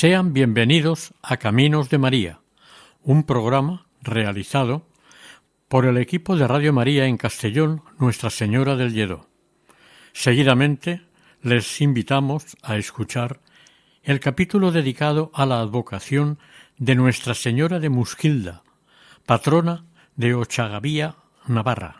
Sean bienvenidos a Caminos de María, un programa realizado por el equipo de Radio María en Castellón, Nuestra Señora del Lledó. Seguidamente les invitamos a escuchar el capítulo dedicado a la advocación de Nuestra Señora de Musquilda, patrona de Ochagavía, Navarra.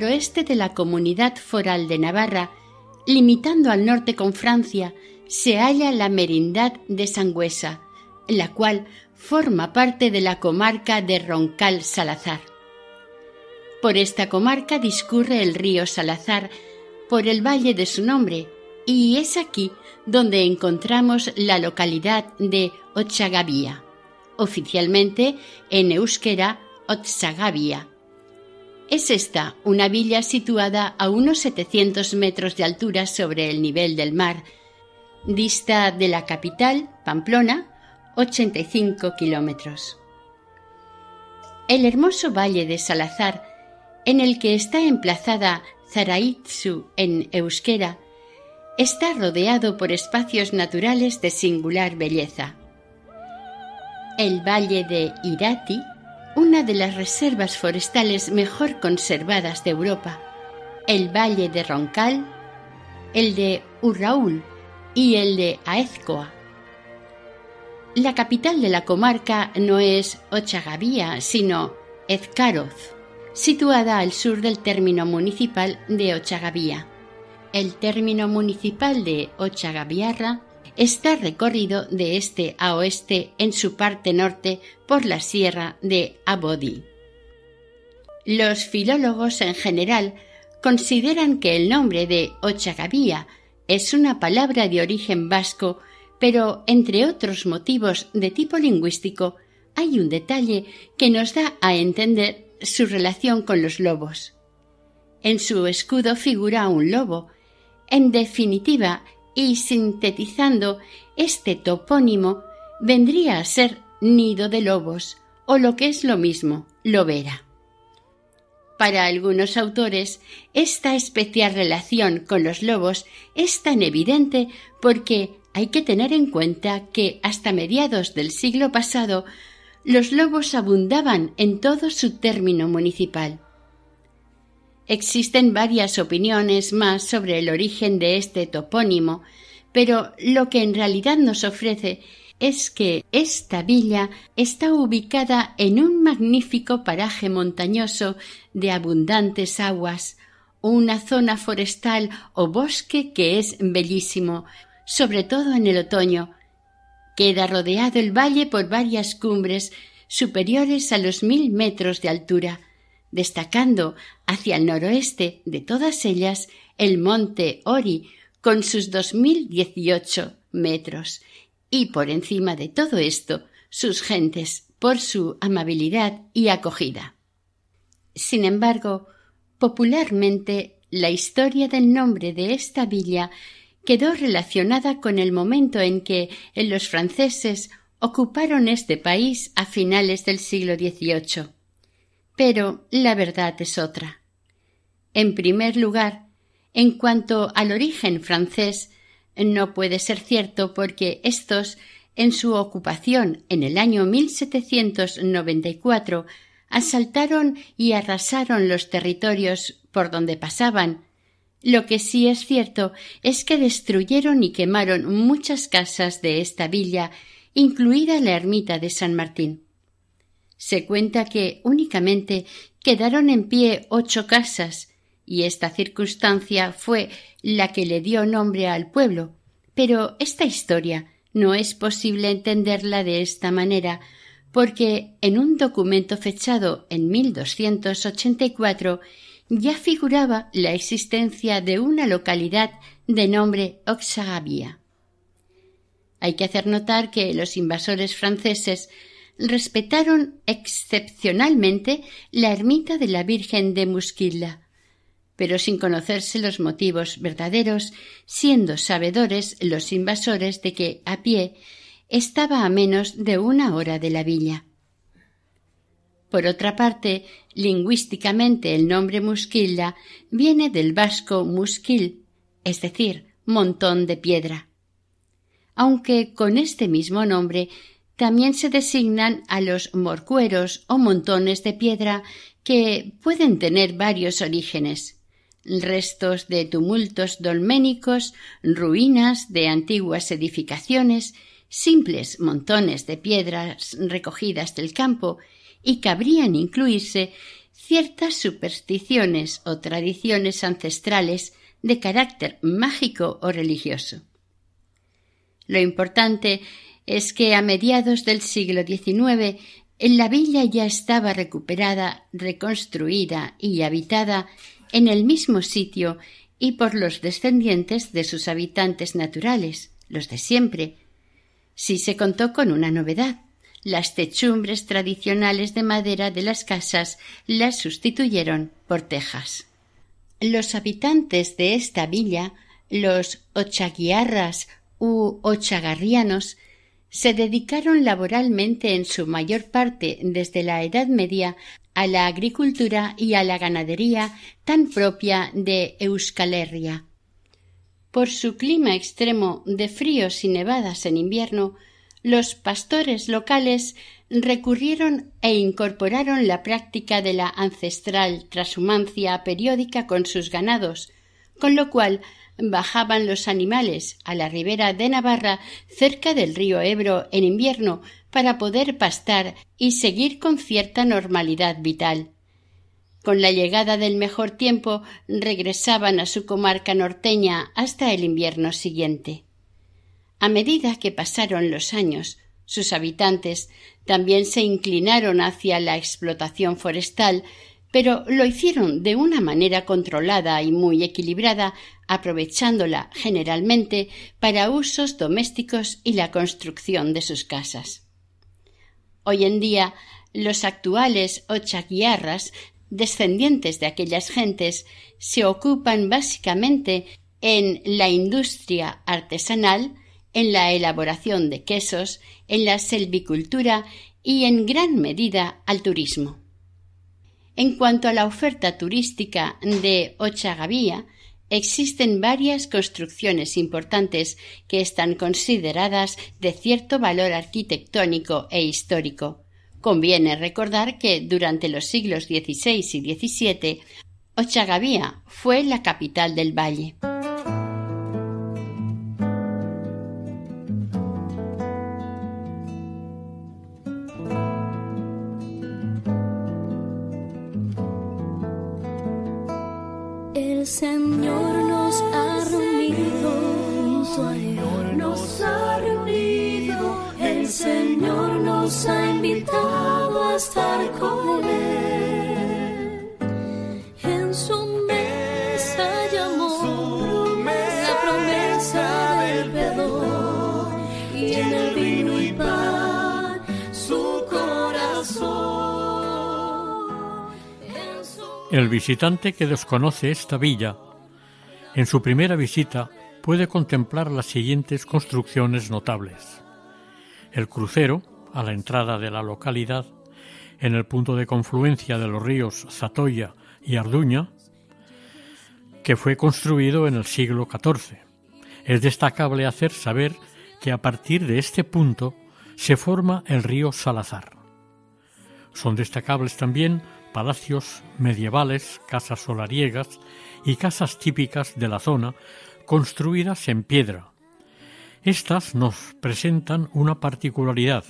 Noroeste de la comunidad foral de Navarra, limitando al norte con Francia, se halla la merindad de Sangüesa, la cual forma parte de la comarca de Roncal Salazar. Por esta comarca discurre el río Salazar por el valle de su nombre, y es aquí donde encontramos la localidad de Ochagavía, oficialmente en euskera Otsagavia, es esta una villa situada a unos 700 metros de altura sobre el nivel del mar. Dista de la capital, Pamplona, 85 kilómetros. El hermoso valle de Salazar, en el que está emplazada Zaraitzu en euskera, está rodeado por espacios naturales de singular belleza. El valle de Irati una de las reservas forestales mejor conservadas de Europa, el Valle de Roncal, el de Urraúl y el de Aezcoa. La capital de la comarca no es Ochagavía, sino Ezcaroz, situada al sur del término municipal de Ochagavía. El término municipal de Ochagaviarra está recorrido de este a oeste en su parte norte por la sierra de Abodi. Los filólogos en general consideran que el nombre de Ochagavía es una palabra de origen vasco, pero entre otros motivos de tipo lingüístico hay un detalle que nos da a entender su relación con los lobos. En su escudo figura un lobo. En definitiva, y sintetizando, este topónimo vendría a ser nido de lobos o lo que es lo mismo, lobera. Para algunos autores, esta especial relación con los lobos es tan evidente porque hay que tener en cuenta que hasta mediados del siglo pasado los lobos abundaban en todo su término municipal. Existen varias opiniones más sobre el origen de este topónimo, pero lo que en realidad nos ofrece es que esta villa está ubicada en un magnífico paraje montañoso de abundantes aguas, una zona forestal o bosque que es bellísimo, sobre todo en el otoño. Queda rodeado el valle por varias cumbres superiores a los mil metros de altura, destacando hacia el noroeste de todas ellas el monte Ori con sus dos mil dieciocho metros y por encima de todo esto sus gentes por su amabilidad y acogida. Sin embargo, popularmente la historia del nombre de esta villa quedó relacionada con el momento en que los franceses ocuparon este país a finales del siglo XVIII. Pero la verdad es otra. En primer lugar, en cuanto al origen francés, no puede ser cierto porque estos, en su ocupación en el año 1794, asaltaron y arrasaron los territorios por donde pasaban. Lo que sí es cierto es que destruyeron y quemaron muchas casas de esta villa, incluida la ermita de San Martín. Se cuenta que únicamente quedaron en pie ocho casas, y esta circunstancia fue la que le dio nombre al pueblo. Pero esta historia no es posible entenderla de esta manera, porque en un documento fechado en 1284 ya figuraba la existencia de una localidad de nombre Oxagavia. Hay que hacer notar que los invasores franceses respetaron excepcionalmente la ermita de la Virgen de Musquilla, pero sin conocerse los motivos verdaderos, siendo sabedores los invasores de que a pie estaba a menos de una hora de la villa. Por otra parte, lingüísticamente el nombre Musquilla viene del vasco musquil, es decir, montón de piedra. Aunque con este mismo nombre también se designan a los morcueros o montones de piedra que pueden tener varios orígenes restos de tumultos dolménicos, ruinas de antiguas edificaciones, simples montones de piedras recogidas del campo y cabrían incluirse ciertas supersticiones o tradiciones ancestrales de carácter mágico o religioso. Lo importante es que a mediados del siglo XIX la villa ya estaba recuperada, reconstruida y habitada en el mismo sitio y por los descendientes de sus habitantes naturales, los de siempre. Sí se contó con una novedad. Las techumbres tradicionales de madera de las casas las sustituyeron por tejas. Los habitantes de esta villa, los ochaguiarras u ochagarrianos, se dedicaron laboralmente en su mayor parte desde la Edad Media a la agricultura y a la ganadería tan propia de Euskal Herria. Por su clima extremo de fríos y nevadas en invierno, los pastores locales recurrieron e incorporaron la práctica de la ancestral trashumancia periódica con sus ganados, con lo cual bajaban los animales a la ribera de Navarra cerca del río Ebro en invierno para poder pastar y seguir con cierta normalidad vital. Con la llegada del mejor tiempo regresaban a su comarca norteña hasta el invierno siguiente. A medida que pasaron los años, sus habitantes también se inclinaron hacia la explotación forestal, pero lo hicieron de una manera controlada y muy equilibrada, aprovechándola generalmente para usos domésticos y la construcción de sus casas. Hoy en día, los actuales ochaguiarras, descendientes de aquellas gentes, se ocupan básicamente en la industria artesanal, en la elaboración de quesos, en la selvicultura y en gran medida al turismo. En cuanto a la oferta turística de Ochagavía, existen varias construcciones importantes que están consideradas de cierto valor arquitectónico e histórico. Conviene recordar que durante los siglos XVI y XVII Ochagavía fue la capital del valle. El visitante que desconoce esta villa, en su primera visita puede contemplar las siguientes construcciones notables. El crucero, a la entrada de la localidad, en el punto de confluencia de los ríos Zatoya y Arduña, que fue construido en el siglo XIV. Es destacable hacer saber que a partir de este punto se forma el río Salazar. Son destacables también palacios medievales, casas solariegas y casas típicas de la zona construidas en piedra. Estas nos presentan una particularidad.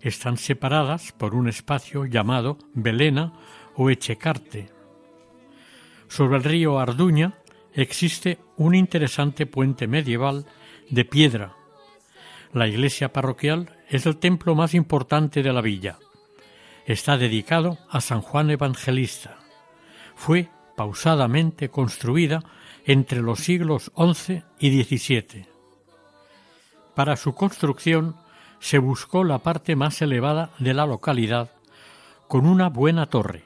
Están separadas por un espacio llamado Belena o Echecarte. Sobre el río Arduña existe un interesante puente medieval de piedra. La iglesia parroquial es el templo más importante de la villa. Está dedicado a San Juan Evangelista. Fue pausadamente construida entre los siglos XI y XVII. Para su construcción se buscó la parte más elevada de la localidad con una buena torre,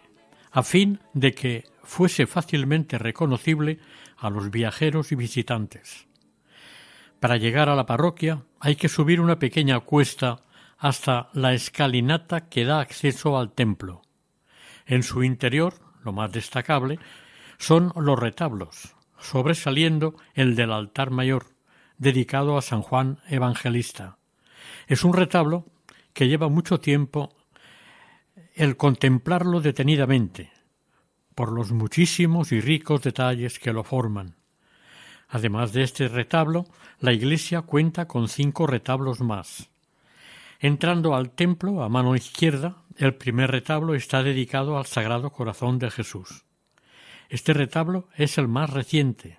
a fin de que fuese fácilmente reconocible a los viajeros y visitantes. Para llegar a la parroquia hay que subir una pequeña cuesta hasta la escalinata que da acceso al templo. En su interior, lo más destacable, son los retablos, sobresaliendo el del altar mayor, dedicado a San Juan Evangelista. Es un retablo que lleva mucho tiempo el contemplarlo detenidamente, por los muchísimos y ricos detalles que lo forman. Además de este retablo, la iglesia cuenta con cinco retablos más. Entrando al templo a mano izquierda, el primer retablo está dedicado al Sagrado Corazón de Jesús. Este retablo es el más reciente.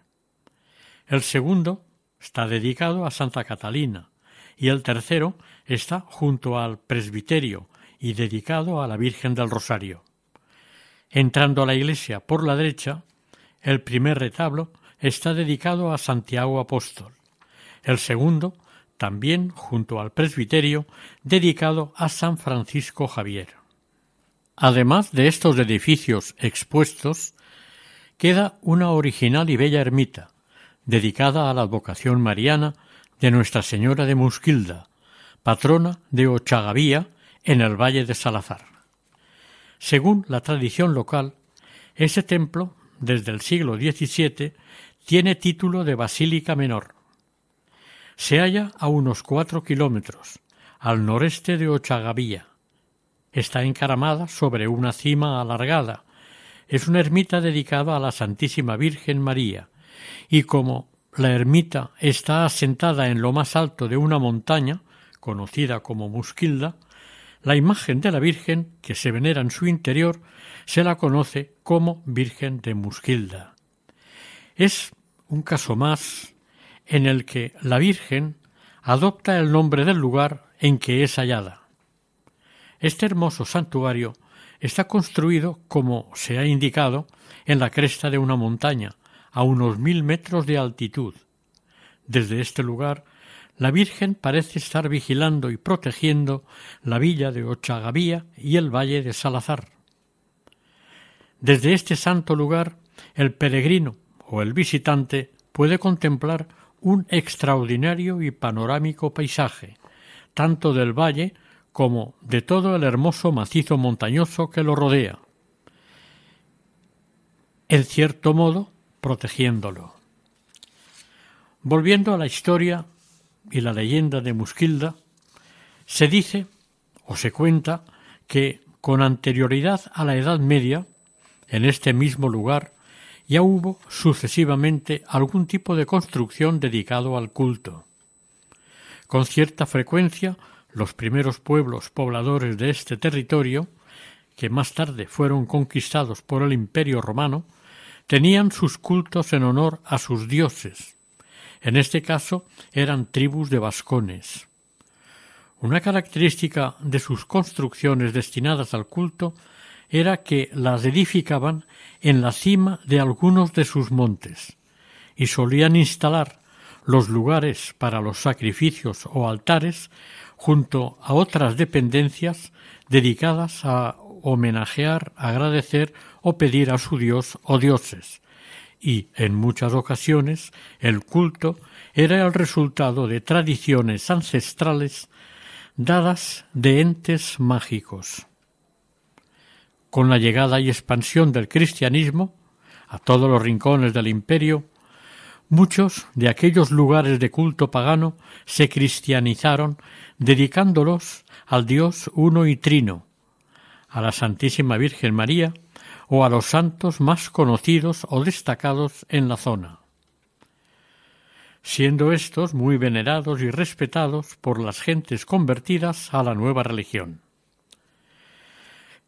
El segundo está dedicado a Santa Catalina y el tercero está junto al presbiterio y dedicado a la Virgen del Rosario. Entrando a la iglesia por la derecha, el primer retablo está dedicado a Santiago Apóstol. El segundo, también junto al presbiterio, dedicado a San Francisco Javier. Además de estos edificios expuestos, queda una original y bella ermita, dedicada a la advocación mariana de Nuestra Señora de Musquilda, patrona de Ochagavía en el Valle de Salazar. Según la tradición local, ese templo, desde el siglo XVII, tiene título de Basílica Menor. Se halla a unos cuatro kilómetros, al noreste de Ochagavía. Está encaramada sobre una cima alargada. Es una ermita dedicada a la Santísima Virgen María, y como la ermita está asentada en lo más alto de una montaña, conocida como Musquilda, la imagen de la Virgen que se venera en su interior se la conoce como Virgen de Musquilda. Es un caso más en el que la Virgen adopta el nombre del lugar en que es hallada. Este hermoso santuario está construido, como se ha indicado, en la cresta de una montaña, a unos mil metros de altitud. Desde este lugar la Virgen parece estar vigilando y protegiendo la villa de Ochagavía y el valle de Salazar. Desde este santo lugar, el peregrino o el visitante puede contemplar un extraordinario y panorámico paisaje, tanto del valle como de todo el hermoso macizo montañoso que lo rodea, en cierto modo protegiéndolo. Volviendo a la historia y la leyenda de Musquilda, se dice o se cuenta que con anterioridad a la Edad Media, en este mismo lugar, ya hubo sucesivamente algún tipo de construcción dedicado al culto. Con cierta frecuencia, los primeros pueblos pobladores de este territorio, que más tarde fueron conquistados por el Imperio romano, tenían sus cultos en honor a sus dioses, en este caso eran tribus de vascones. Una característica de sus construcciones destinadas al culto era que las edificaban en la cima de algunos de sus montes y solían instalar los lugares para los sacrificios o altares junto a otras dependencias dedicadas a homenajear, agradecer o pedir a su dios o dioses, y, en muchas ocasiones, el culto era el resultado de tradiciones ancestrales dadas de entes mágicos. Con la llegada y expansión del cristianismo a todos los rincones del imperio, muchos de aquellos lugares de culto pagano se cristianizaron dedicándolos al Dios uno y trino, a la Santísima Virgen María o a los santos más conocidos o destacados en la zona, siendo estos muy venerados y respetados por las gentes convertidas a la nueva religión.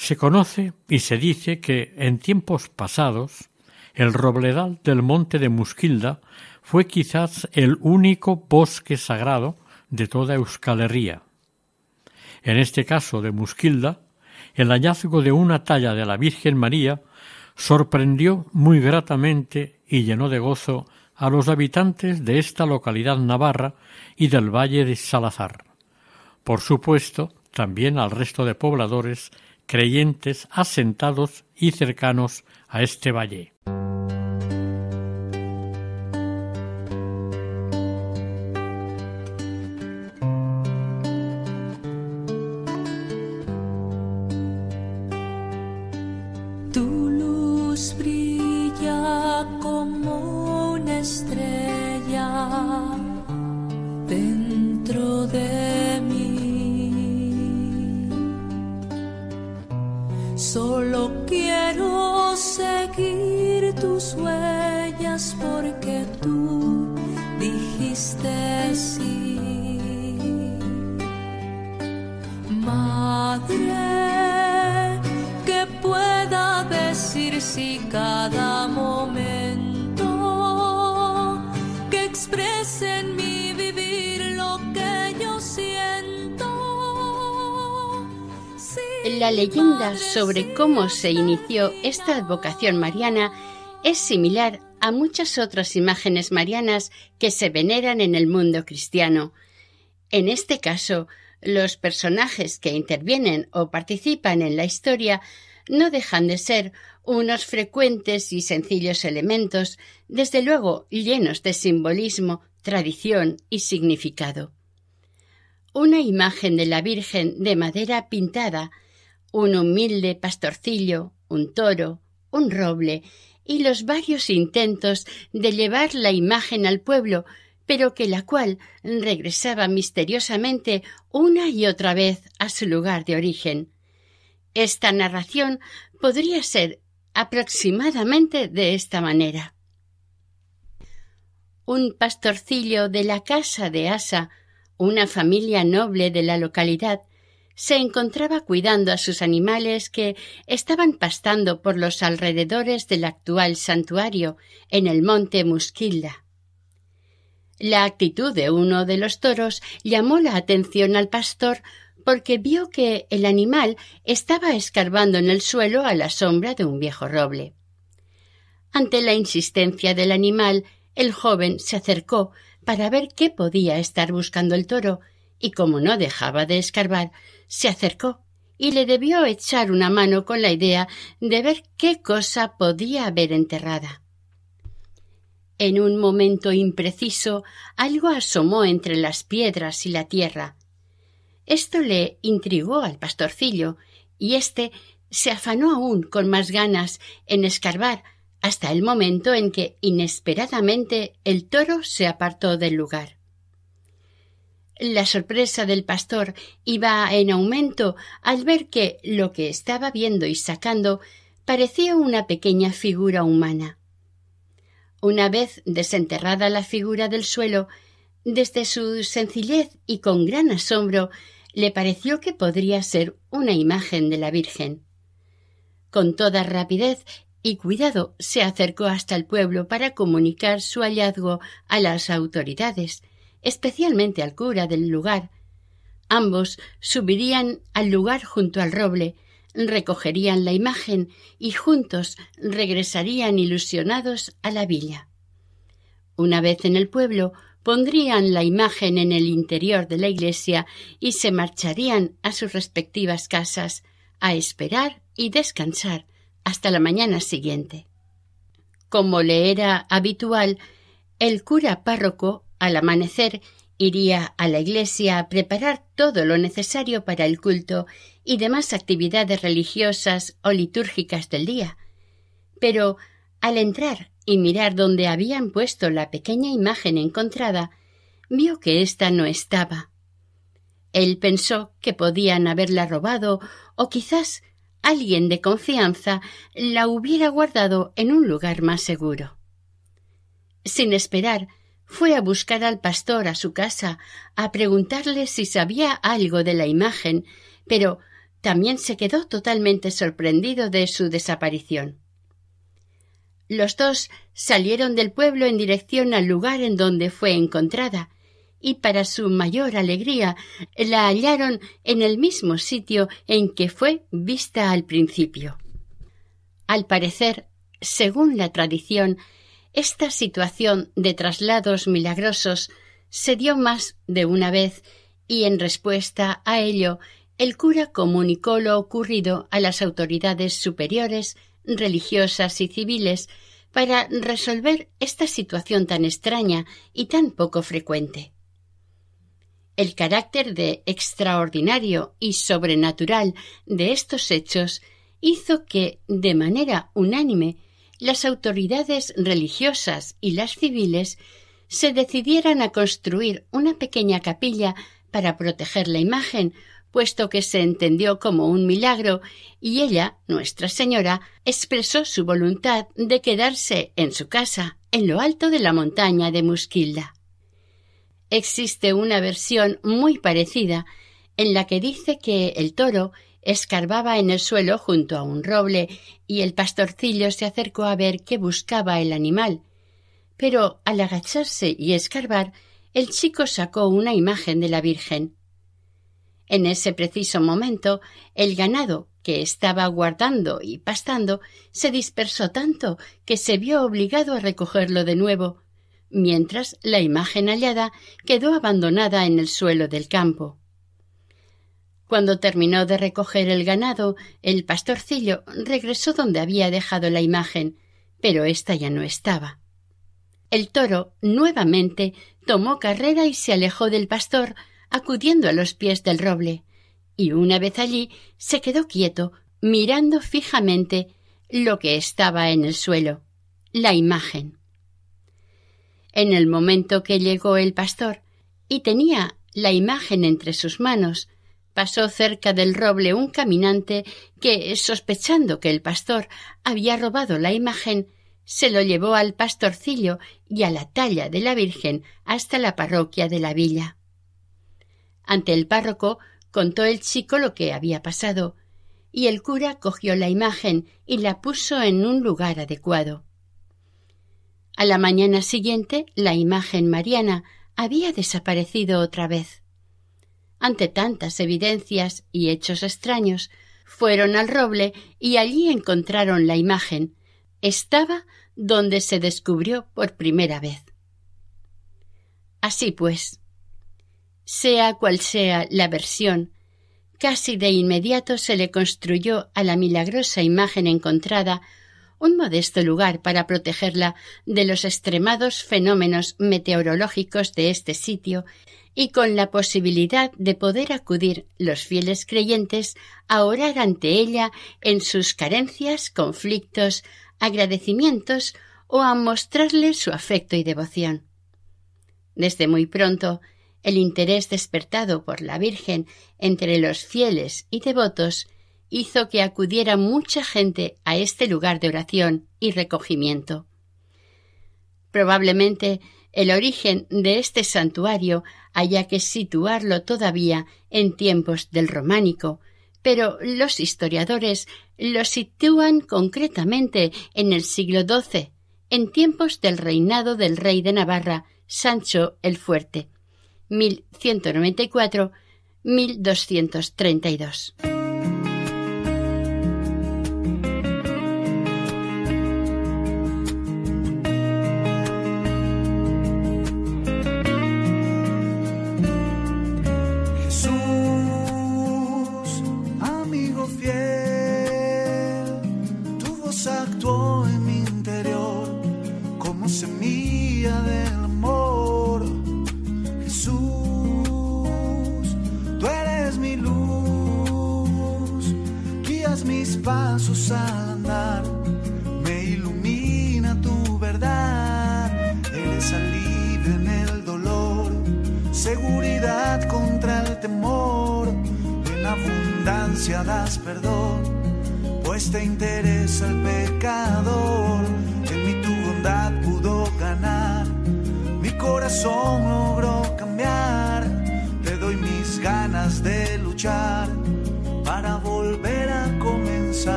Se conoce y se dice que en tiempos pasados el robledal del monte de Musquilda fue quizás el único bosque sagrado de toda Euskal Herria. En este caso de Musquilda, el hallazgo de una talla de la Virgen María sorprendió muy gratamente y llenó de gozo a los habitantes de esta localidad navarra y del valle de Salazar. Por supuesto, también al resto de pobladores creyentes asentados y cercanos a este valle. Sobre cómo se inició esta advocación mariana es similar a muchas otras imágenes marianas que se veneran en el mundo cristiano. En este caso, los personajes que intervienen o participan en la historia no dejan de ser unos frecuentes y sencillos elementos, desde luego llenos de simbolismo, tradición y significado. Una imagen de la Virgen de madera pintada un humilde pastorcillo, un toro, un roble y los varios intentos de llevar la imagen al pueblo, pero que la cual regresaba misteriosamente una y otra vez a su lugar de origen. Esta narración podría ser aproximadamente de esta manera. Un pastorcillo de la casa de Asa, una familia noble de la localidad, se encontraba cuidando a sus animales que estaban pastando por los alrededores del actual santuario en el monte Musquilda. La actitud de uno de los toros llamó la atención al pastor porque vio que el animal estaba escarbando en el suelo a la sombra de un viejo roble. Ante la insistencia del animal, el joven se acercó para ver qué podía estar buscando el toro, y como no dejaba de escarbar, se acercó y le debió echar una mano con la idea de ver qué cosa podía haber enterrada. En un momento impreciso algo asomó entre las piedras y la tierra. Esto le intrigó al pastorcillo, y éste se afanó aún con más ganas en escarbar hasta el momento en que inesperadamente el toro se apartó del lugar. La sorpresa del pastor iba en aumento al ver que lo que estaba viendo y sacando parecía una pequeña figura humana. Una vez desenterrada la figura del suelo, desde su sencillez y con gran asombro, le pareció que podría ser una imagen de la Virgen. Con toda rapidez y cuidado se acercó hasta el pueblo para comunicar su hallazgo a las autoridades, especialmente al cura del lugar. Ambos subirían al lugar junto al roble, recogerían la imagen y juntos regresarían ilusionados a la villa. Una vez en el pueblo, pondrían la imagen en el interior de la iglesia y se marcharían a sus respectivas casas a esperar y descansar hasta la mañana siguiente. Como le era habitual, el cura párroco al amanecer iría a la iglesia a preparar todo lo necesario para el culto y demás actividades religiosas o litúrgicas del día. Pero al entrar y mirar donde habían puesto la pequeña imagen encontrada, vio que ésta no estaba. Él pensó que podían haberla robado o quizás alguien de confianza la hubiera guardado en un lugar más seguro. Sin esperar, fue a buscar al pastor a su casa, a preguntarle si sabía algo de la imagen, pero también se quedó totalmente sorprendido de su desaparición. Los dos salieron del pueblo en dirección al lugar en donde fue encontrada, y para su mayor alegría la hallaron en el mismo sitio en que fue vista al principio. Al parecer, según la tradición, esta situación de traslados milagrosos se dio más de una vez y en respuesta a ello el cura comunicó lo ocurrido a las autoridades superiores, religiosas y civiles para resolver esta situación tan extraña y tan poco frecuente. El carácter de extraordinario y sobrenatural de estos hechos hizo que, de manera unánime, las autoridades religiosas y las civiles se decidieran a construir una pequeña capilla para proteger la imagen, puesto que se entendió como un milagro, y ella, Nuestra Señora, expresó su voluntad de quedarse en su casa, en lo alto de la montaña de Musquilda. Existe una versión muy parecida en la que dice que el toro escarbaba en el suelo junto a un roble y el pastorcillo se acercó a ver qué buscaba el animal. Pero al agacharse y escarbar, el chico sacó una imagen de la Virgen. En ese preciso momento, el ganado que estaba guardando y pastando se dispersó tanto que se vio obligado a recogerlo de nuevo, mientras la imagen hallada quedó abandonada en el suelo del campo. Cuando terminó de recoger el ganado, el pastorcillo regresó donde había dejado la imagen, pero ésta ya no estaba. El toro nuevamente tomó carrera y se alejó del pastor, acudiendo a los pies del roble, y una vez allí se quedó quieto, mirando fijamente lo que estaba en el suelo, la imagen. En el momento que llegó el pastor y tenía la imagen entre sus manos, pasó cerca del roble un caminante que, sospechando que el pastor había robado la imagen, se lo llevó al pastorcillo y a la talla de la Virgen hasta la parroquia de la villa. Ante el párroco contó el chico lo que había pasado, y el cura cogió la imagen y la puso en un lugar adecuado. A la mañana siguiente la imagen mariana había desaparecido otra vez ante tantas evidencias y hechos extraños, fueron al roble y allí encontraron la imagen. Estaba donde se descubrió por primera vez. Así pues, sea cual sea la versión, casi de inmediato se le construyó a la milagrosa imagen encontrada un modesto lugar para protegerla de los extremados fenómenos meteorológicos de este sitio y con la posibilidad de poder acudir los fieles creyentes a orar ante ella en sus carencias, conflictos, agradecimientos o a mostrarle su afecto y devoción. Desde muy pronto, el interés despertado por la Virgen entre los fieles y devotos hizo que acudiera mucha gente a este lugar de oración y recogimiento. Probablemente el origen de este santuario haya que situarlo todavía en tiempos del románico, pero los historiadores lo sitúan concretamente en el siglo XII, en tiempos del reinado del rey de Navarra, Sancho el Fuerte, 1194-1232.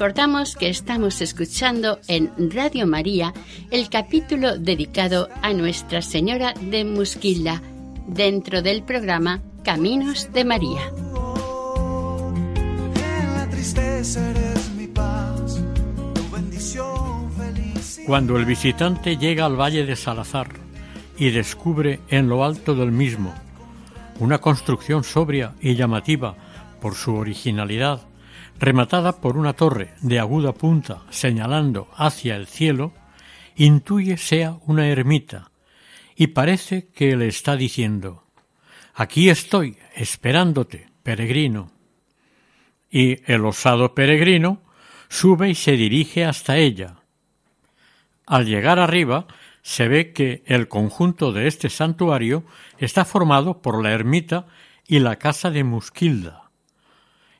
Recordamos que estamos escuchando en Radio María el capítulo dedicado a Nuestra Señora de Musquilla dentro del programa Caminos de María. Cuando el visitante llega al Valle de Salazar y descubre en lo alto del mismo una construcción sobria y llamativa por su originalidad rematada por una torre de aguda punta señalando hacia el cielo, intuye sea una ermita y parece que le está diciendo Aquí estoy, esperándote, peregrino. Y el osado peregrino sube y se dirige hasta ella. Al llegar arriba, se ve que el conjunto de este santuario está formado por la ermita y la casa de Musquilda.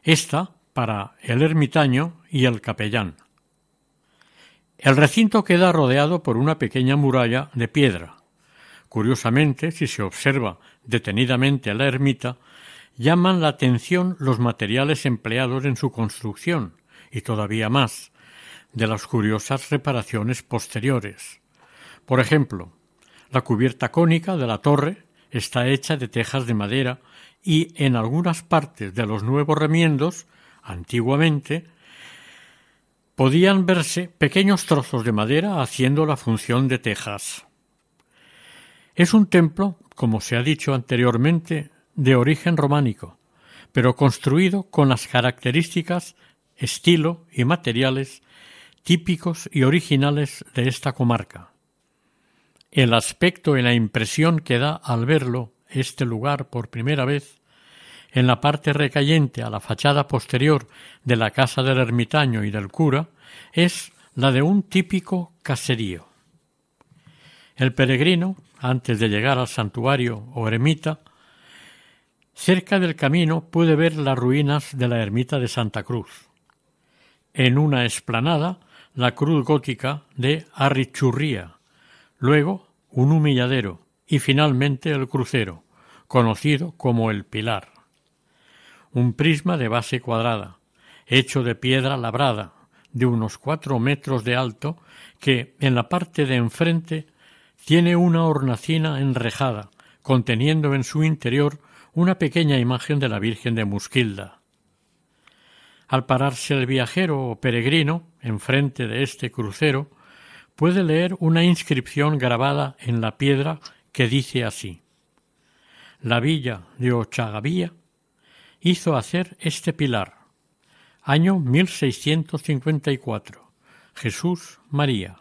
Esta para el ermitaño y el capellán. El recinto queda rodeado por una pequeña muralla de piedra. Curiosamente, si se observa detenidamente la ermita, llaman la atención los materiales empleados en su construcción, y todavía más, de las curiosas reparaciones posteriores. Por ejemplo, la cubierta cónica de la torre está hecha de tejas de madera y en algunas partes de los nuevos remiendos Antiguamente podían verse pequeños trozos de madera haciendo la función de tejas. Es un templo, como se ha dicho anteriormente, de origen románico, pero construido con las características, estilo y materiales típicos y originales de esta comarca. El aspecto y la impresión que da al verlo este lugar por primera vez en la parte recayente a la fachada posterior de la casa del ermitaño y del cura es la de un típico caserío. El peregrino, antes de llegar al santuario o ermita, cerca del camino puede ver las ruinas de la ermita de Santa Cruz. En una esplanada, la cruz gótica de Arrichurría, luego un humilladero y finalmente el crucero, conocido como el Pilar un prisma de base cuadrada, hecho de piedra labrada, de unos cuatro metros de alto, que en la parte de enfrente tiene una hornacina enrejada, conteniendo en su interior una pequeña imagen de la Virgen de Musquilda. Al pararse el viajero o peregrino enfrente de este crucero, puede leer una inscripción grabada en la piedra que dice así La villa de Ochagavía hizo hacer este pilar. Año 1654. Jesús María.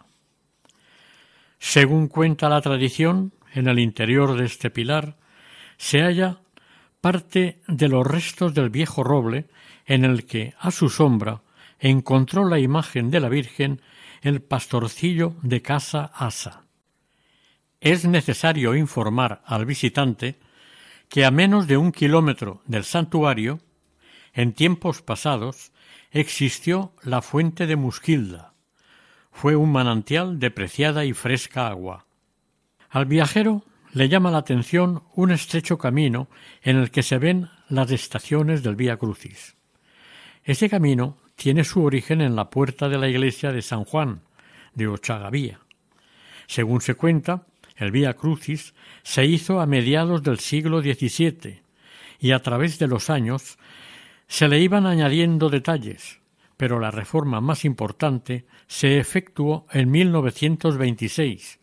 Según cuenta la tradición, en el interior de este pilar se halla parte de los restos del viejo roble en el que, a su sombra, encontró la imagen de la Virgen el pastorcillo de Casa Asa. Es necesario informar al visitante que a menos de un kilómetro del santuario, en tiempos pasados, existió la fuente de Musquilda. Fue un manantial de preciada y fresca agua. Al viajero le llama la atención un estrecho camino en el que se ven las estaciones del Vía Crucis. Este camino tiene su origen en la puerta de la iglesia de San Juan, de Ochagavía. Según se cuenta, el Vía Crucis, se hizo a mediados del siglo XVII y a través de los años se le iban añadiendo detalles, pero la reforma más importante se efectuó en 1926.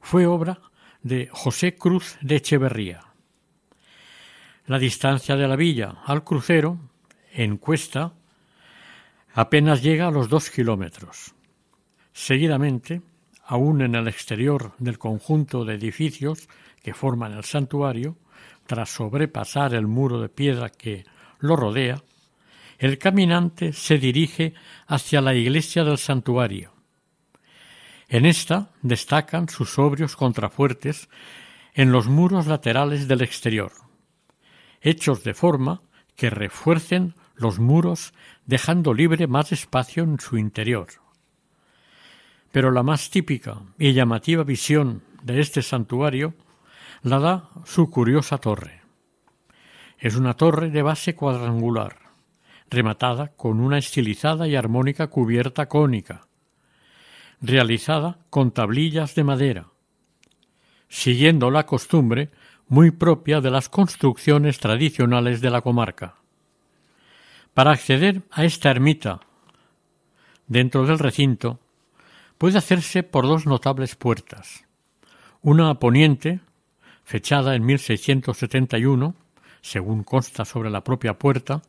Fue obra de José Cruz de Echeverría. La distancia de la villa al crucero, en cuesta, apenas llega a los dos kilómetros. Seguidamente, aún en el exterior del conjunto de edificios que forman el santuario, tras sobrepasar el muro de piedra que lo rodea, el caminante se dirige hacia la iglesia del santuario. En esta destacan sus sobrios contrafuertes en los muros laterales del exterior, hechos de forma que refuercen los muros dejando libre más espacio en su interior. Pero la más típica y llamativa visión de este santuario la da su curiosa torre. Es una torre de base cuadrangular, rematada con una estilizada y armónica cubierta cónica, realizada con tablillas de madera, siguiendo la costumbre muy propia de las construcciones tradicionales de la comarca. Para acceder a esta ermita dentro del recinto puede hacerse por dos notables puertas, una a poniente, fechada en 1671, según consta sobre la propia puerta,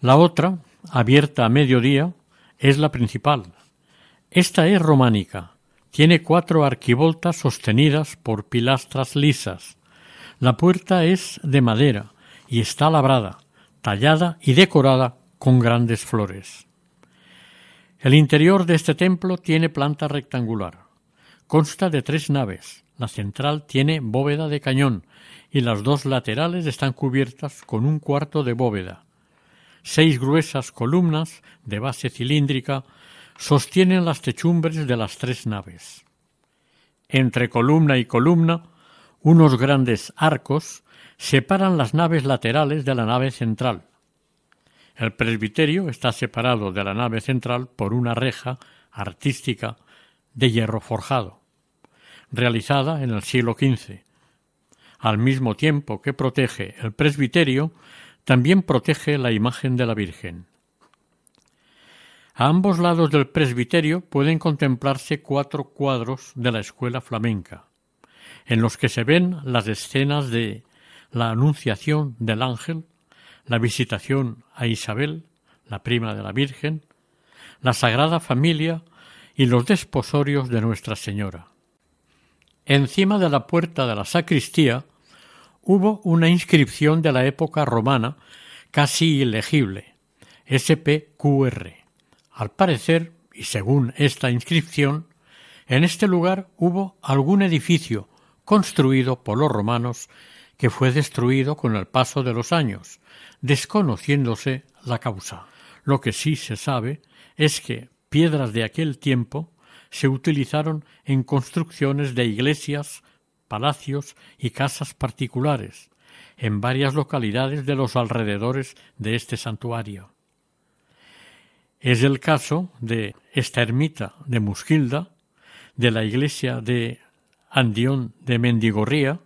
la otra, abierta a mediodía, es la principal. Esta es románica. Tiene cuatro arquivoltas sostenidas por pilastras lisas. La puerta es de madera y está labrada, tallada y decorada con grandes flores. El interior de este templo tiene planta rectangular. Consta de tres naves. La central tiene bóveda de cañón y las dos laterales están cubiertas con un cuarto de bóveda. Seis gruesas columnas de base cilíndrica sostienen las techumbres de las tres naves. Entre columna y columna, unos grandes arcos separan las naves laterales de la nave central. El presbiterio está separado de la nave central por una reja artística de hierro forjado, realizada en el siglo XV. Al mismo tiempo que protege el presbiterio, también protege la imagen de la Virgen. A ambos lados del presbiterio pueden contemplarse cuatro cuadros de la escuela flamenca, en los que se ven las escenas de la Anunciación del Ángel, la visitación a Isabel, la prima de la Virgen, la Sagrada Familia y los desposorios de Nuestra Señora. Encima de la puerta de la sacristía hubo una inscripción de la época romana casi ilegible, SPQR. Al parecer, y según esta inscripción, en este lugar hubo algún edificio construido por los romanos que fue destruido con el paso de los años, desconociéndose la causa. Lo que sí se sabe es que piedras de aquel tiempo se utilizaron en construcciones de iglesias, palacios y casas particulares en varias localidades de los alrededores de este santuario. Es el caso de esta ermita de Musquilda, de la iglesia de Andión de Mendigorría,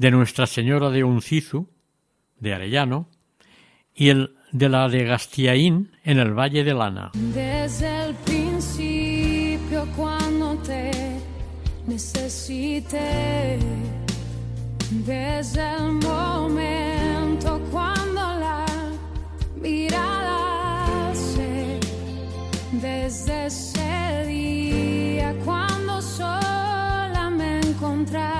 de Nuestra Señora de Uncizu, de Arellano, y el de la de Gastiaín en el Valle de Lana. Desde el principio cuando te necesité, desde el momento cuando la mirada se, desde ese día cuando sola me encontraba.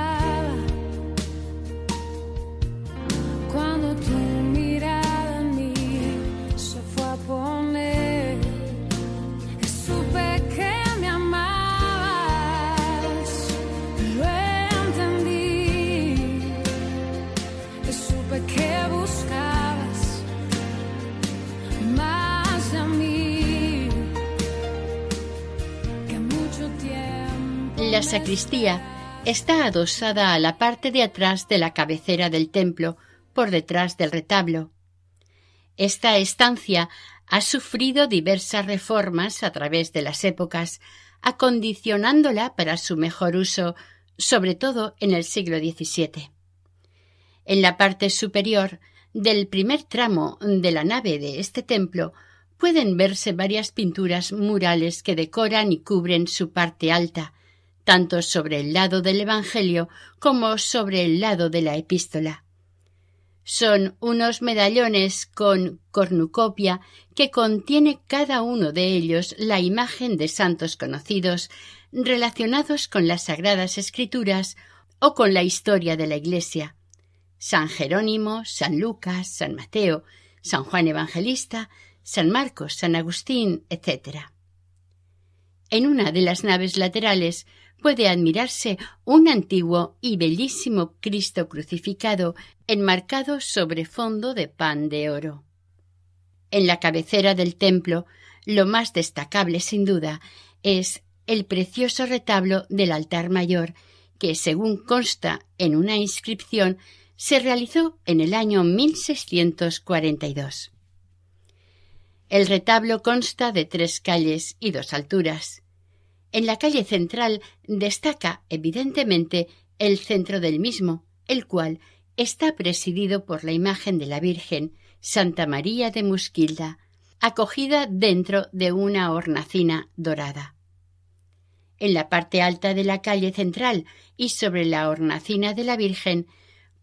La sacristía está adosada a la parte de atrás de la cabecera del templo, por detrás del retablo. Esta estancia ha sufrido diversas reformas a través de las épocas, acondicionándola para su mejor uso, sobre todo en el siglo XVII. En la parte superior del primer tramo de la nave de este templo pueden verse varias pinturas murales que decoran y cubren su parte alta, tanto sobre el lado del Evangelio como sobre el lado de la epístola. Son unos medallones con cornucopia que contiene cada uno de ellos la imagen de santos conocidos relacionados con las sagradas escrituras o con la historia de la Iglesia. San Jerónimo, San Lucas, San Mateo, San Juan Evangelista, San Marcos, San Agustín, etc. En una de las naves laterales puede admirarse un antiguo y bellísimo Cristo crucificado enmarcado sobre fondo de pan de oro. En la cabecera del templo, lo más destacable sin duda es el precioso retablo del altar mayor, que, según consta en una inscripción, se realizó en el año 1642. El retablo consta de tres calles y dos alturas. En la calle central destaca evidentemente el centro del mismo, el cual está presidido por la imagen de la Virgen Santa María de Musquilda, acogida dentro de una hornacina dorada. En la parte alta de la calle central y sobre la hornacina de la Virgen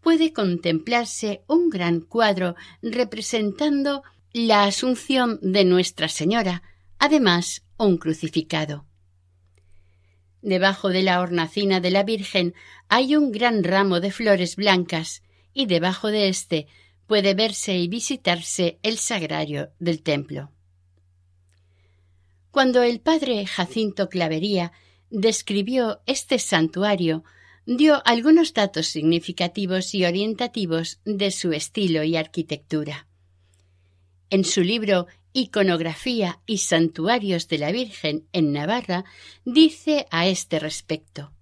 puede contemplarse un gran cuadro representando la Asunción de Nuestra Señora, además un crucificado. Debajo de la hornacina de la Virgen hay un gran ramo de flores blancas y debajo de éste puede verse y visitarse el sagrario del templo. Cuando el padre Jacinto Clavería describió este santuario, dio algunos datos significativos y orientativos de su estilo y arquitectura. En su libro Iconografía y Santuarios de la Virgen en Navarra, dice a este respecto.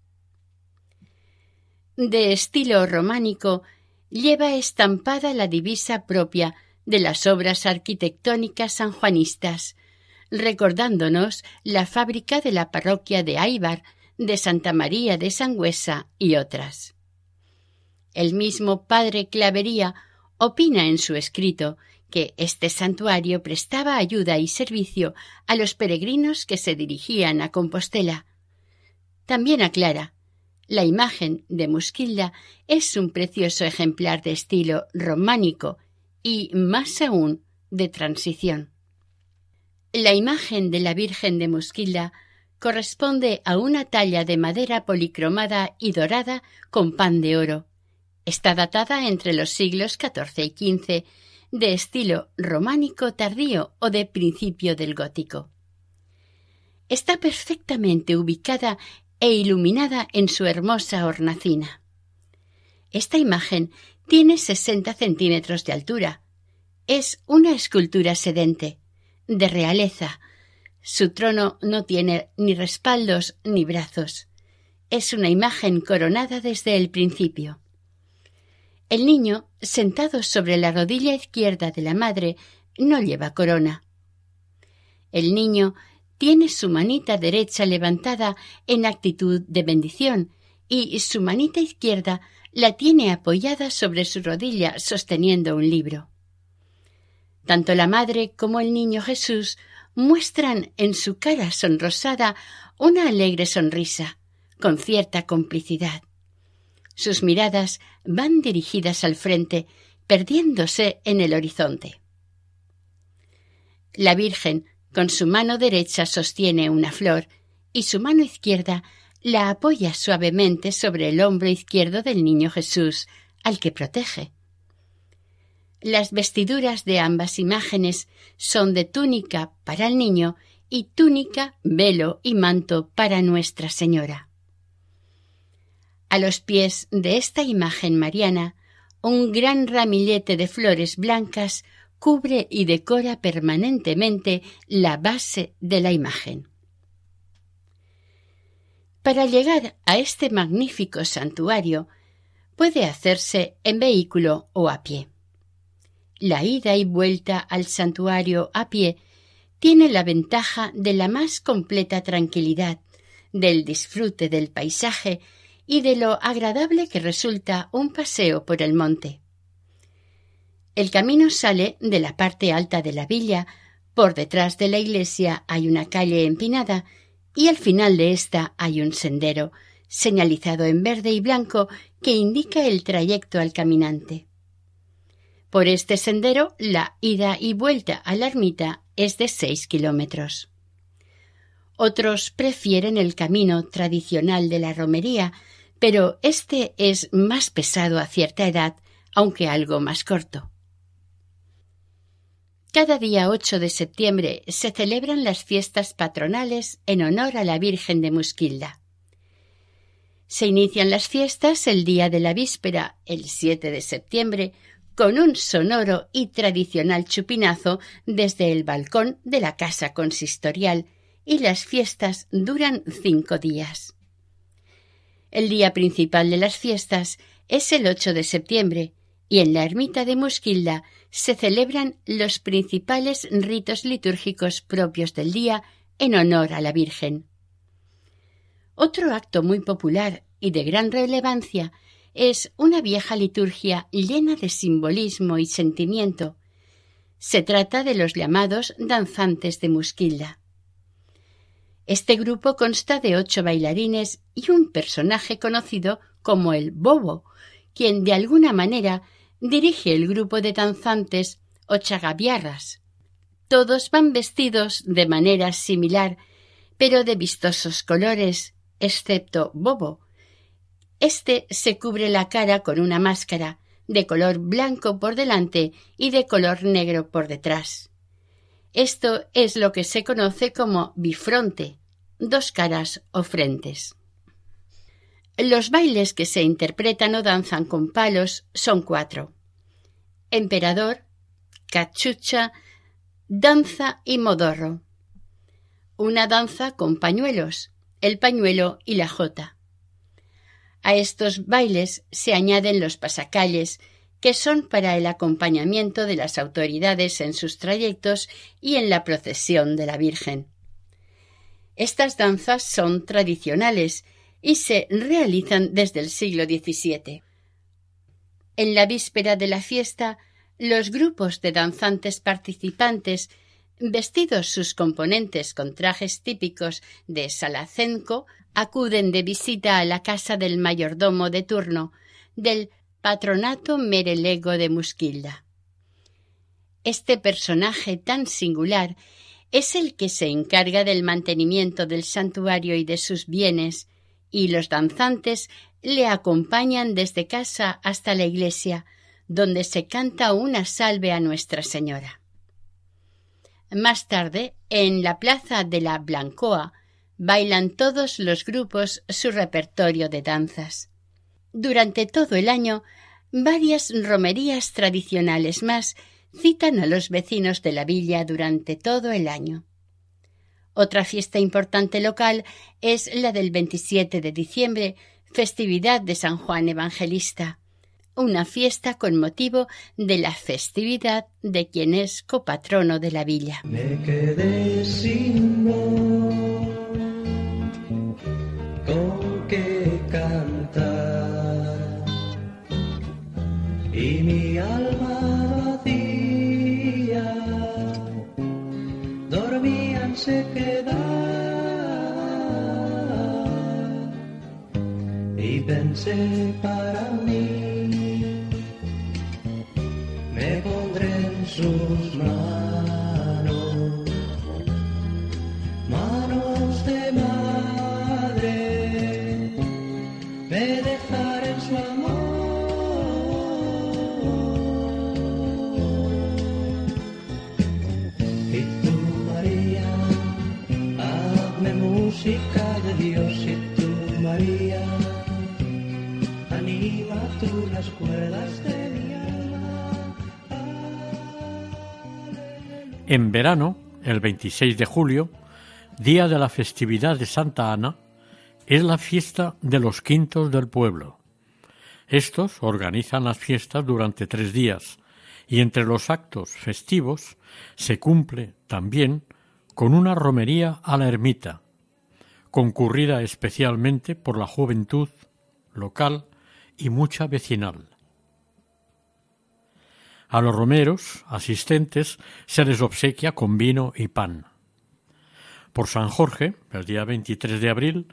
De estilo románico, lleva estampada la divisa propia de las obras arquitectónicas sanjuanistas, recordándonos la fábrica de la parroquia de Aibar, de Santa María de Sangüesa y otras. El mismo padre Clavería opina en su escrito que este santuario prestaba ayuda y servicio a los peregrinos que se dirigían a Compostela. También aclara la imagen de Musquilda es un precioso ejemplar de estilo románico y, más aún, de transición. La imagen de la Virgen de Musquilda corresponde a una talla de madera policromada y dorada con pan de oro. Está datada entre los siglos XIV y XV de estilo románico tardío o de principio del gótico. Está perfectamente ubicada e iluminada en su hermosa hornacina. Esta imagen tiene sesenta centímetros de altura. Es una escultura sedente, de realeza. Su trono no tiene ni respaldos ni brazos. Es una imagen coronada desde el principio. El niño, sentado sobre la rodilla izquierda de la madre, no lleva corona. El niño tiene su manita derecha levantada en actitud de bendición y su manita izquierda la tiene apoyada sobre su rodilla sosteniendo un libro. Tanto la madre como el niño Jesús muestran en su cara sonrosada una alegre sonrisa, con cierta complicidad. Sus miradas van dirigidas al frente, perdiéndose en el horizonte. La Virgen, con su mano derecha, sostiene una flor y su mano izquierda la apoya suavemente sobre el hombro izquierdo del niño Jesús, al que protege. Las vestiduras de ambas imágenes son de túnica para el niño y túnica, velo y manto para Nuestra Señora. Los pies de esta imagen mariana, un gran ramillete de flores blancas cubre y decora permanentemente la base de la imagen. Para llegar a este magnífico santuario puede hacerse en vehículo o a pie. La ida y vuelta al santuario a pie tiene la ventaja de la más completa tranquilidad, del disfrute del paisaje y de lo agradable que resulta un paseo por el monte. El camino sale de la parte alta de la villa, por detrás de la iglesia hay una calle empinada y al final de esta hay un sendero, señalizado en verde y blanco, que indica el trayecto al caminante. Por este sendero, la ida y vuelta a la ermita es de seis kilómetros. Otros prefieren el camino tradicional de la romería, pero este es más pesado a cierta edad, aunque algo más corto. Cada día 8 de septiembre se celebran las fiestas patronales en honor a la Virgen de Musquilda. Se inician las fiestas el día de la víspera, el 7 de septiembre, con un sonoro y tradicional chupinazo desde el balcón de la casa consistorial, y las fiestas duran cinco días. El día principal de las fiestas es el 8 de septiembre, y en la ermita de Musquilda se celebran los principales ritos litúrgicos propios del día en honor a la Virgen. Otro acto muy popular y de gran relevancia es una vieja liturgia llena de simbolismo y sentimiento. Se trata de los llamados danzantes de Musquilda. Este grupo consta de ocho bailarines y un personaje conocido como el Bobo, quien de alguna manera dirige el grupo de danzantes o. Todos van vestidos de manera similar, pero de vistosos colores, excepto Bobo. Este se cubre la cara con una máscara de color blanco por delante y de color negro por detrás. Esto es lo que se conoce como bifronte, dos caras o frentes. Los bailes que se interpretan o danzan con palos son cuatro. Emperador, cachucha, danza y modorro. Una danza con pañuelos, el pañuelo y la jota. A estos bailes se añaden los pasacalles, que son para el acompañamiento de las autoridades en sus trayectos y en la procesión de la Virgen. Estas danzas son tradicionales y se realizan desde el siglo XVII. En la víspera de la fiesta, los grupos de danzantes participantes, vestidos sus componentes con trajes típicos de Salacenco, acuden de visita a la casa del mayordomo de turno del patronato merelego de Musquilda. Este personaje tan singular es el que se encarga del mantenimiento del santuario y de sus bienes, y los danzantes le acompañan desde casa hasta la iglesia, donde se canta una salve a Nuestra Señora. Más tarde, en la plaza de la Blancoa, bailan todos los grupos su repertorio de danzas. Durante todo el año, varias romerías tradicionales más citan a los vecinos de la villa durante todo el año. Otra fiesta importante local es la del 27 de diciembre, festividad de San Juan Evangelista, una fiesta con motivo de la festividad de quien es copatrono de la villa. Pensé para mí. Me pondré en sus manos, En verano, el 26 de julio, día de la festividad de Santa Ana, es la fiesta de los quintos del pueblo. Estos organizan las fiestas durante tres días y entre los actos festivos se cumple también con una romería a la ermita, concurrida especialmente por la juventud local y mucha vecinal. A los romeros asistentes se les obsequia con vino y pan. Por San Jorge, el día 23 de abril,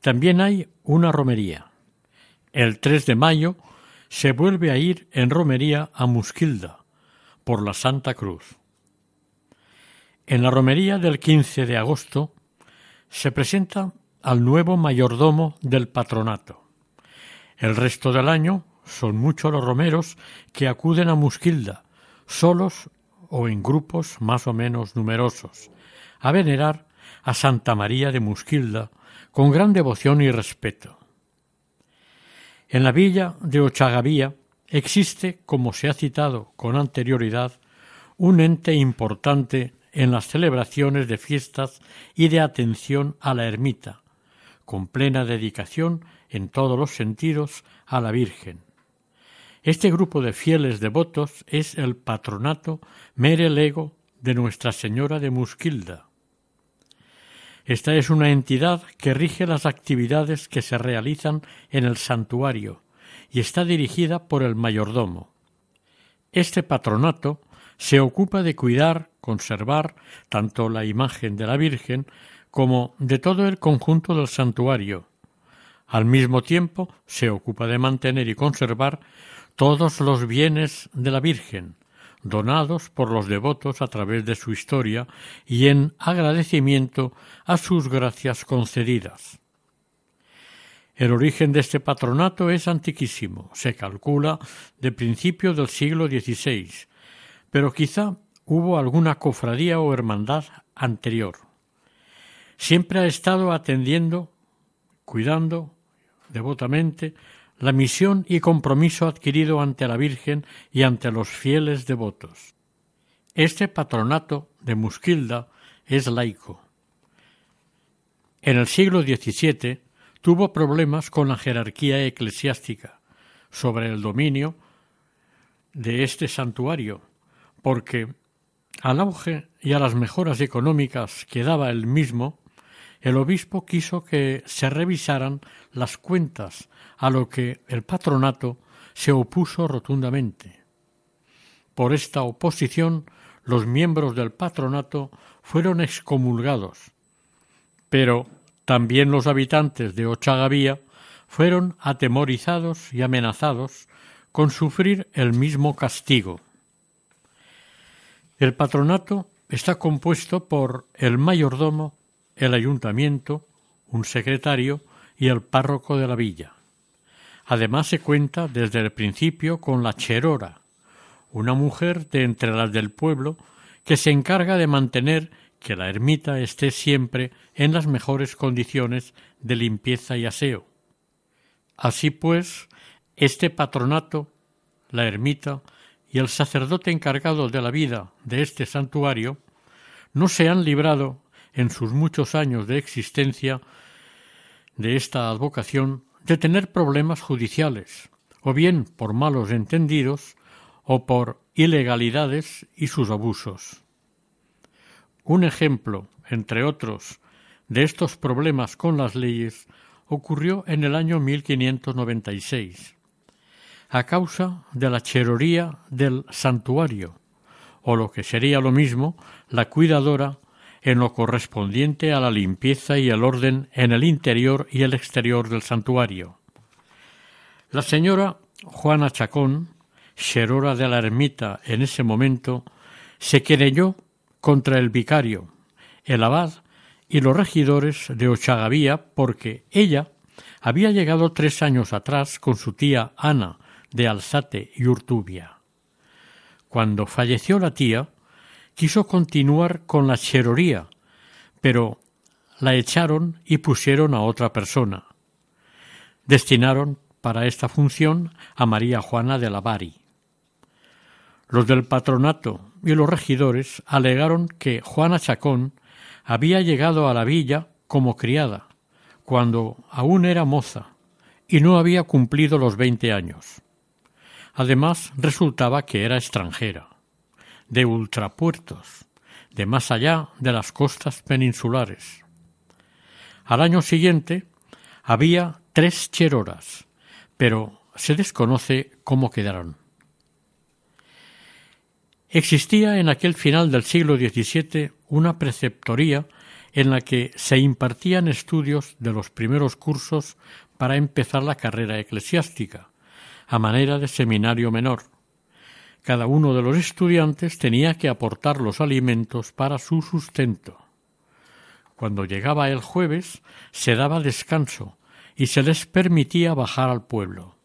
también hay una romería. El 3 de mayo se vuelve a ir en romería a Musquilda, por la Santa Cruz. En la romería del 15 de agosto se presenta al nuevo mayordomo del patronato, El resto del año son muchos los romeros que acuden a Musquilda, solos o en grupos más o menos numerosos, a venerar a Santa María de Musquilda con gran devoción y respeto. En la villa de Ochagavía existe, como se ha citado con anterioridad, un ente importante en las celebraciones de fiestas y de atención a la ermita, con plena dedicación en todos los sentidos a la Virgen. Este grupo de fieles devotos es el patronato Mere Lego de Nuestra Señora de Musquilda. Esta es una entidad que rige las actividades que se realizan en el santuario y está dirigida por el mayordomo. Este patronato se ocupa de cuidar, conservar tanto la imagen de la Virgen como de todo el conjunto del santuario. Al mismo tiempo se ocupa de mantener y conservar todos los bienes de la Virgen, donados por los devotos a través de su historia y en agradecimiento a sus gracias concedidas. El origen de este patronato es antiquísimo, se calcula de principio del siglo XVI, pero quizá hubo alguna cofradía o hermandad anterior. Siempre ha estado atendiendo, cuidando devotamente la misión y compromiso adquirido ante la Virgen y ante los fieles devotos. Este patronato de Musquilda es laico. En el siglo XVII tuvo problemas con la jerarquía eclesiástica sobre el dominio de este santuario, porque al auge y a las mejoras económicas que daba el mismo, el obispo quiso que se revisaran las cuentas, a lo que el patronato se opuso rotundamente. Por esta oposición, los miembros del patronato fueron excomulgados, pero también los habitantes de Ochagavía fueron atemorizados y amenazados con sufrir el mismo castigo. El patronato está compuesto por el mayordomo, el ayuntamiento, un secretario y el párroco de la villa. Además se cuenta desde el principio con la cherora, una mujer de entre las del pueblo que se encarga de mantener que la ermita esté siempre en las mejores condiciones de limpieza y aseo. Así pues, este patronato, la ermita y el sacerdote encargado de la vida de este santuario no se han librado en sus muchos años de existencia de esta advocación de tener problemas judiciales, o bien por malos entendidos, o por ilegalidades y sus abusos. Un ejemplo, entre otros, de estos problemas con las leyes ocurrió en el año 1596, a causa de la cheroría del santuario, o lo que sería lo mismo, la cuidadora en lo correspondiente a la limpieza y el orden en el interior y el exterior del santuario. La señora Juana Chacón, cherora de la ermita en ese momento, se querelló contra el vicario, el abad y los regidores de Ochagavía porque ella había llegado tres años atrás con su tía Ana de Alzate y Urtubia. Cuando falleció la tía, quiso continuar con la cheroría, pero la echaron y pusieron a otra persona. Destinaron para esta función a María Juana de la Bari. Los del patronato y los regidores alegaron que Juana Chacón había llegado a la villa como criada, cuando aún era moza, y no había cumplido los veinte años. Además, resultaba que era extranjera de ultrapuertos, de más allá de las costas peninsulares. Al año siguiente había tres cheroras, pero se desconoce cómo quedaron. Existía en aquel final del siglo XVII una preceptoría en la que se impartían estudios de los primeros cursos para empezar la carrera eclesiástica, a manera de seminario menor, cada uno de los estudiantes tenía que aportar los alimentos para su sustento. Cuando llegaba el jueves se daba descanso y se les permitía bajar al pueblo.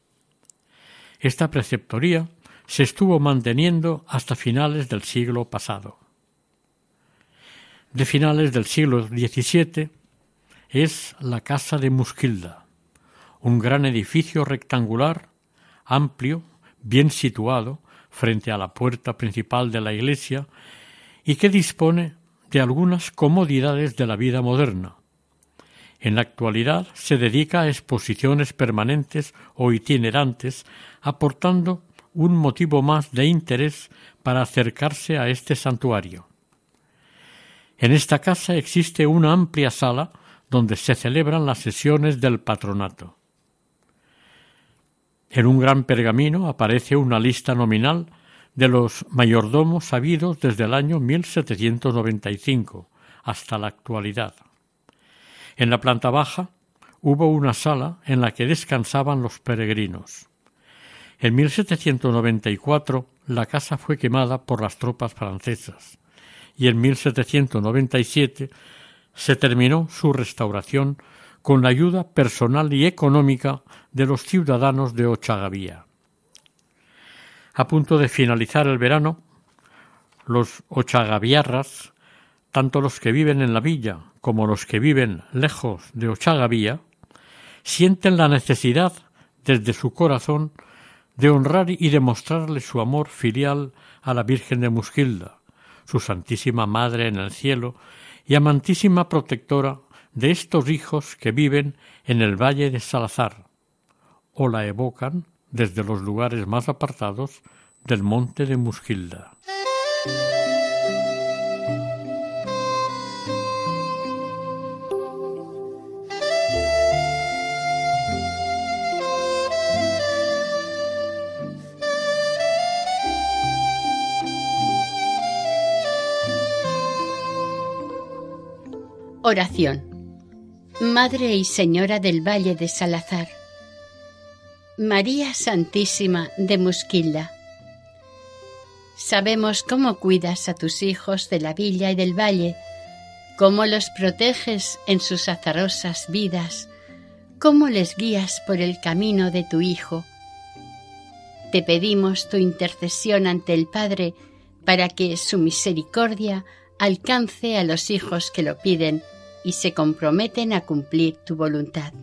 Esta preceptoría se estuvo manteniendo hasta finales del siglo pasado. De finales del siglo XVII es la Casa de Musquilda, un gran edificio rectangular, amplio, bien situado, frente a la puerta principal de la iglesia, y que dispone de algunas comodidades de la vida moderna. En la actualidad se dedica a exposiciones permanentes o itinerantes, aportando un motivo más de interés para acercarse a este santuario. En esta casa existe una amplia sala donde se celebran las sesiones del patronato. En un gran pergamino aparece una lista nominal de los mayordomos habidos desde el año 1795 hasta la actualidad. En la planta baja hubo una sala en la que descansaban los peregrinos. En 1794 la casa fue quemada por las tropas francesas y en 1797 se terminó su restauración con la ayuda personal y económica de los ciudadanos de Ochagavía. A punto de finalizar el verano, los ochagaviarras, tanto los que viven en la villa como los que viven lejos de Ochagavía, sienten la necesidad desde su corazón de honrar y demostrarle su amor filial a la Virgen de Musquilda, su Santísima Madre en el cielo y amantísima protectora de estos hijos que viven en el Valle de Salazar, o la evocan desde los lugares más apartados del monte de Musquilda. Oración. Madre y Señora del Valle de Salazar. María Santísima de Musquilda. Sabemos cómo cuidas a tus hijos de la villa y del valle, cómo los proteges en sus azarosas vidas, cómo les guías por el camino de tu Hijo. Te pedimos tu intercesión ante el Padre para que su misericordia alcance a los hijos que lo piden y se comprometen a cumplir tu voluntad.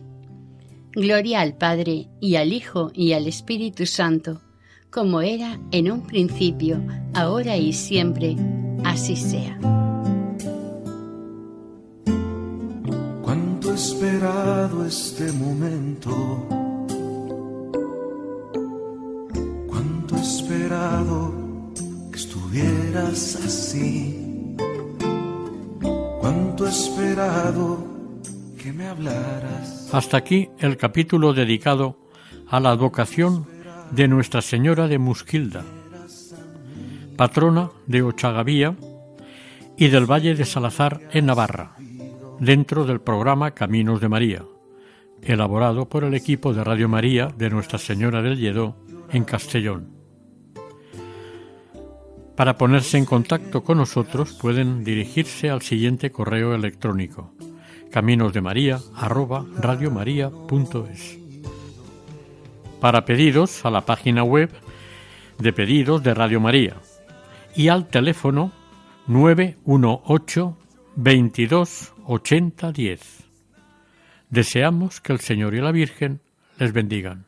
Gloria al Padre y al Hijo y al Espíritu Santo, como era en un principio, ahora y siempre, así sea. Cuánto he esperado este momento. Cuánto he esperado que estuvieras así Hasta aquí el capítulo dedicado a la advocación de Nuestra Señora de Musquilda, patrona de Ochagavía y del Valle de Salazar en Navarra, dentro del programa Caminos de María, elaborado por el equipo de Radio María de Nuestra Señora del Lledó en Castellón. Para ponerse en contacto con nosotros pueden dirigirse al siguiente correo electrónico caminosdemaria@radiomaria.es. Para pedidos a la página web de pedidos de Radio María y al teléfono 918 22 80 10. Deseamos que el Señor y la Virgen les bendigan.